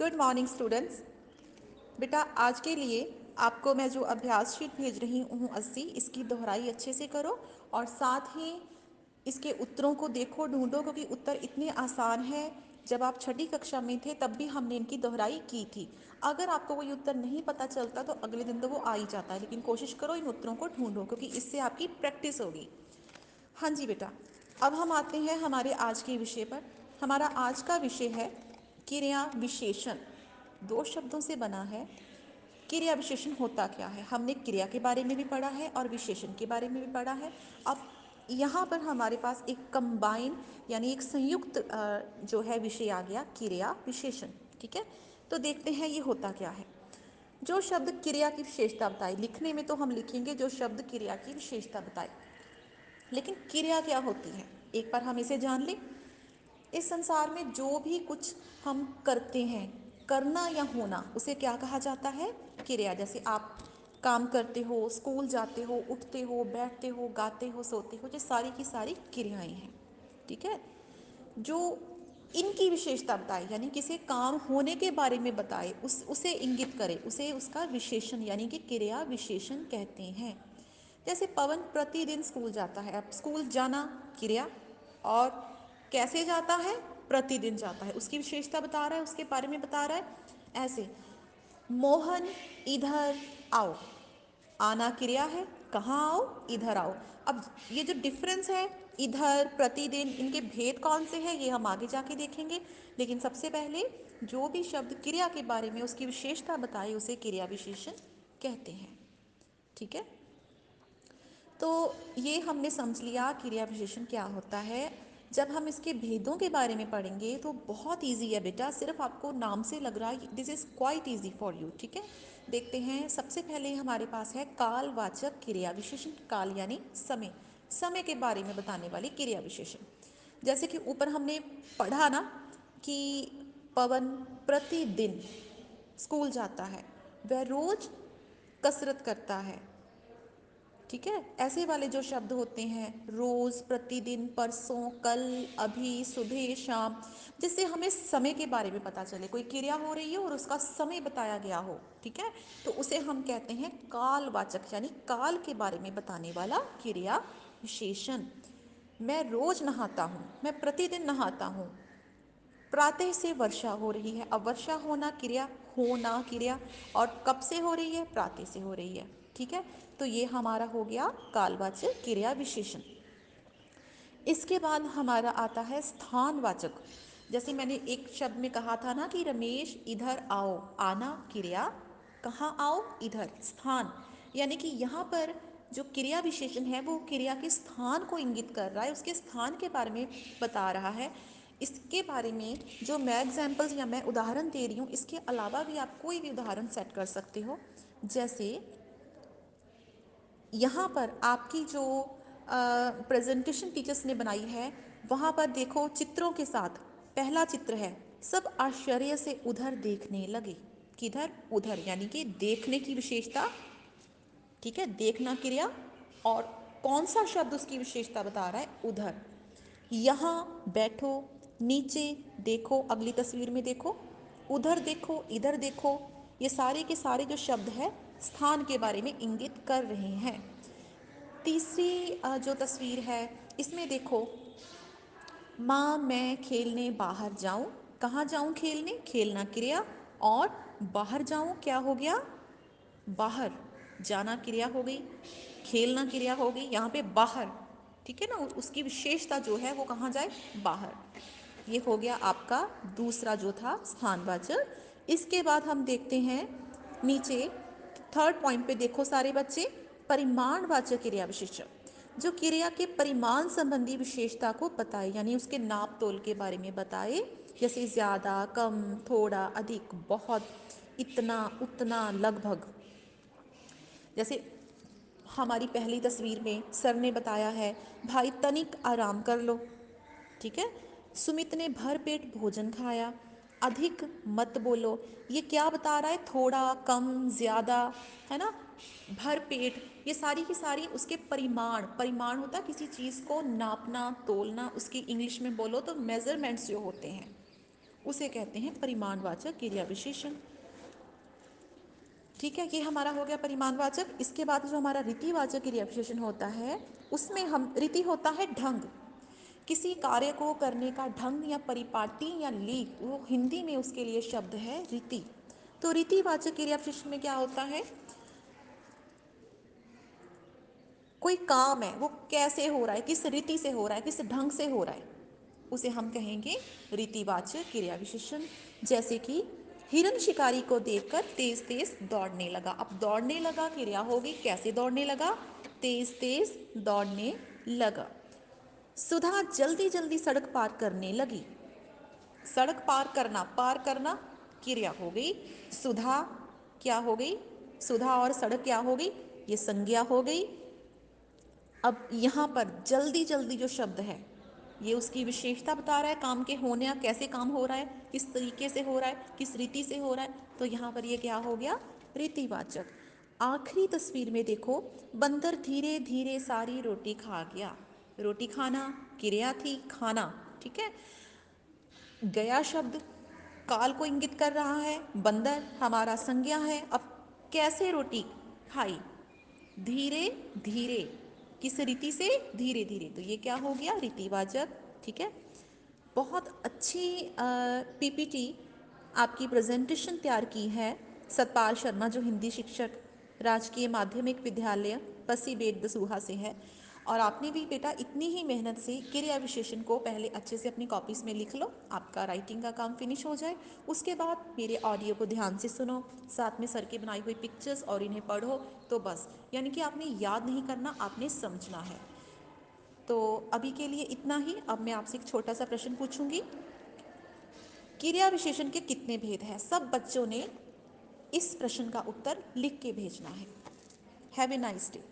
Good morning students बेटा, आज के लिए आपको मैं जो अभ्यास शीट भेज रही हूँ अस्सी, इसकी दोहराई अच्छे से करो और साथ ही इसके उत्तरों को देखो, ढूंढो, क्योंकि उत्तर इतने आसान हैं। जब आप छठी कक्षा में थे, तब भी हमने इनकी दोहराई की थी। अगर आपको कोई उत्तर नहीं पता चलता तो अगले दिन तो वो आ ही जाता है, लेकिन कोशिश करो इन उत्तरों को ढूंढो, क्योंकि इससे आपकी प्रैक्टिस होगी। हाँ जी बेटा, अब हम आते हैं हमारे आज के विषय पर। हमारा आज का विषय है क्रिया विशेषण दो शब्दों से बना है। क्रिया विशेषण होता क्या है? हमने क्रिया के बारे में भी पढ़ा है और विशेषण के बारे में भी पढ़ा है। अब यहाँ पर हमारे पास एक कंबाइन यानी एक संयुक्त जो है विषय आ गया क्रिया विशेषण ठीक है? तो देखते हैं ये होता क्या है। जो शब्द क्रिया की विशेषता बताए लिखने में तो हम लिखेंगे जो शब्द क्रिया की विशेषता बताए लेकिन क्रिया क्या होती है? एक बार हम इसे जान लें। इस संसार में जो भी कुछ हम करते हैं, करना या होना, उसे क्या कहा जाता है? क्रिया। जैसे आप काम करते हो, स्कूल जाते हो, उठते हो, बैठते हो, गाते हो, सोते हो, ये सारी की सारी क्रियाएँ हैं। ठीक है? जो इनकी विशेषता बताए यानी किसी काम होने के बारे में बताए, उस, उसे इंगित करे। उसे उसका विशेषण, यानी कि क्रिया विशेषण कहते हैं। जैसे पवन प्रतिदिन स्कूल जाता है। अब स्कूल जाना क्रिया और कैसे जाता है? प्रतिदिन जाता है। उसकी विशेषता बता रहा है, उसके बारे में बता रहा है। ऐसे, मोहन, इधर आओ। आना क्रिया है, कहाँ आओ? इधर आओ। अब ये जो डिफरेंस है, इधर, प्रतिदिन, इनके भेद कौन से हैं, ये हम आगे जाके देखेंगे। लेकिन सबसे पहले, जो भी शब्द क्रिया के बारे में, उसकी विशेषता बताए उसे क्रिया विशेषण कहते हैं। ठीक है? तो ये हमने समझ लिया क्रिया विशेषण क्या होता है। जब हम इसके भेदों के बारे में पढ़ेंगे तो बहुत इजी है बेटा, सिर्फ़ आपको नाम से लग रहा है this is quite easy for you ठीक है? देखते हैं, सबसे पहले हमारे पास है कालवाचक क्रिया विशेषण, काल यानी समय। समय के बारे में बताने वाली क्रिया विशेषण। जैसे कि ऊपर हमने पढ़ा ना कि पवन प्रतिदिन स्कूल जाता है, वह रोज कसरत करता है ठीक है? ऐसे वाले जो शब्द होते हैं, रोज, प्रतिदिन, परसों, कल, अभी, सुबह, शाम, जिससे हमें समय के बारे में पता चले। कोई क्रिया हो रही है और उसका समय बताया गया हो, ठीक है? तो उसे हम कहते हैं कालवाचक, यानी काल के बारे में बताने वाला क्रिया विशेषण। मैं रोज नहाता हूँ, मैं प्रतिदिन नहाता हूँ। प्रातः से वर्षा हो रही है। अब वर्षा होना क्रिया होना क्रिया। और कब से हो रही है? प्रातः से हो रही है। ठीक है? तो ये हमारा हो गया कालवाचक क्रिया विशेषण इसके बाद हमारा आता है स्थानवाचक। जैसे मैंने एक शब्द में कहा था ना कि रमेश, इधर आओ, आना, क्रिया। कहाँ आओ? इधर, स्थान। यानी कि यहाँ पर जो क्रिया विशेषण है, वो क्रिया के स्थान को इंगित कर रहा है, उसके स्थान के बारे में बता रहा है। इसके बारे में जो मैं एग्जाम्पल्स या मैं उदाहरण दे रही हूँ, इसके अलावा भी आप कोई भी उदाहरण सेट कर सकते हो। जैसे यहाँ पर आपकी जो प्रेजेंटेशन टीचर्स ने बनाई है, वहाँ पर देखो चित्रों के साथ, पहला चित्र है, सब आश्चर्य से उधर देखने लगे। किधर? उधर, यानी कि देखने की विशेषता, ठीक है, देखना क्रिया, और कौन सा शब्द उसकी विशेषता बता रहा है? उधर। यहाँ बैठो, नीचे देखो, अगली तस्वीर में देखो, उधर देखो, इधर देखो ये सारे के सारे जो शब्द है, स्थान के बारे में इंगित कर रहे हैं। तीसरी जो तस्वीर है, इसमें देखो, माँ, मैं खेलने बाहर जाऊँ। कहाँ जाऊँ खेलने? खेलना क्रिया। और बाहर जाऊँ क्या हो गया? बाहर जाना क्रिया हो गई, खेलना क्रिया हो गई। यहाँ पे बाहर, ठीक है ना? उसकी विशेषता जो है, वो कहाँ जाए? बाहर। ये हो गया आपका दूसरा जो था, स्थानवाचक। इसके बाद हम देखते हैं नीचे थर्ड पॉइंट पे देखो सारे बच्चे, परिमाणवाचक क्रिया विशेषण जो क्रिया के परिमाण संबंधी विशेषता को बताए, यानी उसके नाप तोल के बारे में बताए, जैसे ज़्यादा, कम, थोड़ा, अधिक, बहुत, इतना, उतना, लगभग। जैसे हमारी पहली तस्वीर में सर ने बताया है, भाई तनिक आराम कर लो, ठीक है? सुमित ने भर पेट भोजन खाया अधिक मत बोलो। ये क्या बता रहा है? थोड़ा कम, ज़्यादा, है ना? भर पेट। ये सारी की सारी उसके परिमाण परिमाण होता है किसी चीज़ को नापना, तोलना, उसकी इंग्लिश में बोलो तो मेज़रमेंट्स जो होते हैं, उसे कहते हैं परिमाणवाचक क्रिया विशेषण ठीक है, ये हमारा हो गया परिमाणवाचक। इसके बाद जो हमारा रीतिवाचक क्रिया विशेषण होता है, उसमें हम, रीति होता है ढंग। किसी कार्य को करने का ढंग या परिपाटी या लीक, वो हिंदी में उसके लिए शब्द है रीति। तो रीतिवाचक क्रिया विशेषण में क्या होता है? कोई काम है, वो कैसे हो रहा है, किस रीति से हो रहा है, किस ढंग से हो रहा है, उसे हम कहेंगे रीतिवाचक क्रिया विशेषण। जैसे कि, हिरण शिकारी को देखकर तेज तेज दौड़ने लगा। अब दौड़ने लगा, क्रिया होगी, कैसे दौड़ने लगा? तेज तेज दौड़ने लगा। सुधा जल्दी जल्दी सड़क पार करने लगी। सड़क पार करना पार करना, क्रिया हो गई। सुधा, क्या हो गई? सुधा और सड़क क्या हो गई? ये संज्ञा हो गई। अब यहाँ पर जल्दी जल्दी जो शब्द है, ये उसकी विशेषता बता रहा है, काम के होने या कैसे काम हो रहा है, किस तरीके से हो रहा है, किस रीति से हो रहा है तो यहाँ पर ये क्या हो गया? रीतिवाचक। आखिरी तस्वीर में देखो, बंदर धीरे धीरे सारी रोटी खा गया। रोटी खाना, क्रिया थी, खाना, ठीक है? गया शब्द, काल को इंगित कर रहा है, बंदर, हमारा संज्ञा है, अब कैसे रोटी खाई? धीरे धीरे, किस रीति से? धीरे धीरे तो ये क्या हो गया? रीतिवाचक, ठीक है? बहुत अच्छी पीपीटी आपकी प्रेजेंटेशन तैयार की है, सतपाल शर्मा, जो हिंदी शिक्षक, राजकीय माध्यमिक विद्यालय, पसी बेट दसूहा से है। और आपने भी बेटा इतनी ही मेहनत से क्रिया विशेषण को पहले अच्छे से अपनी कॉपीज़ में लिख लो, आपका राइटिंग का काम फिनिश हो जाए। उसके बाद मेरे ऑडियो को ध्यान से सुनो, साथ में सर की बनाई हुई पिक्चर्स और इन्हें पढ़ो तो बस। यानी कि आपने याद नहीं करना, आपने समझना है। तो अभी के लिए इतना ही। अब मैं आपसे एक छोटा सा प्रश्न पूछूँगी। क्रिया विशेषण के कितने भेद हैं? सब बच्चों ने इस प्रश्न का उत्तर लिख के भेजना है। Have a nice day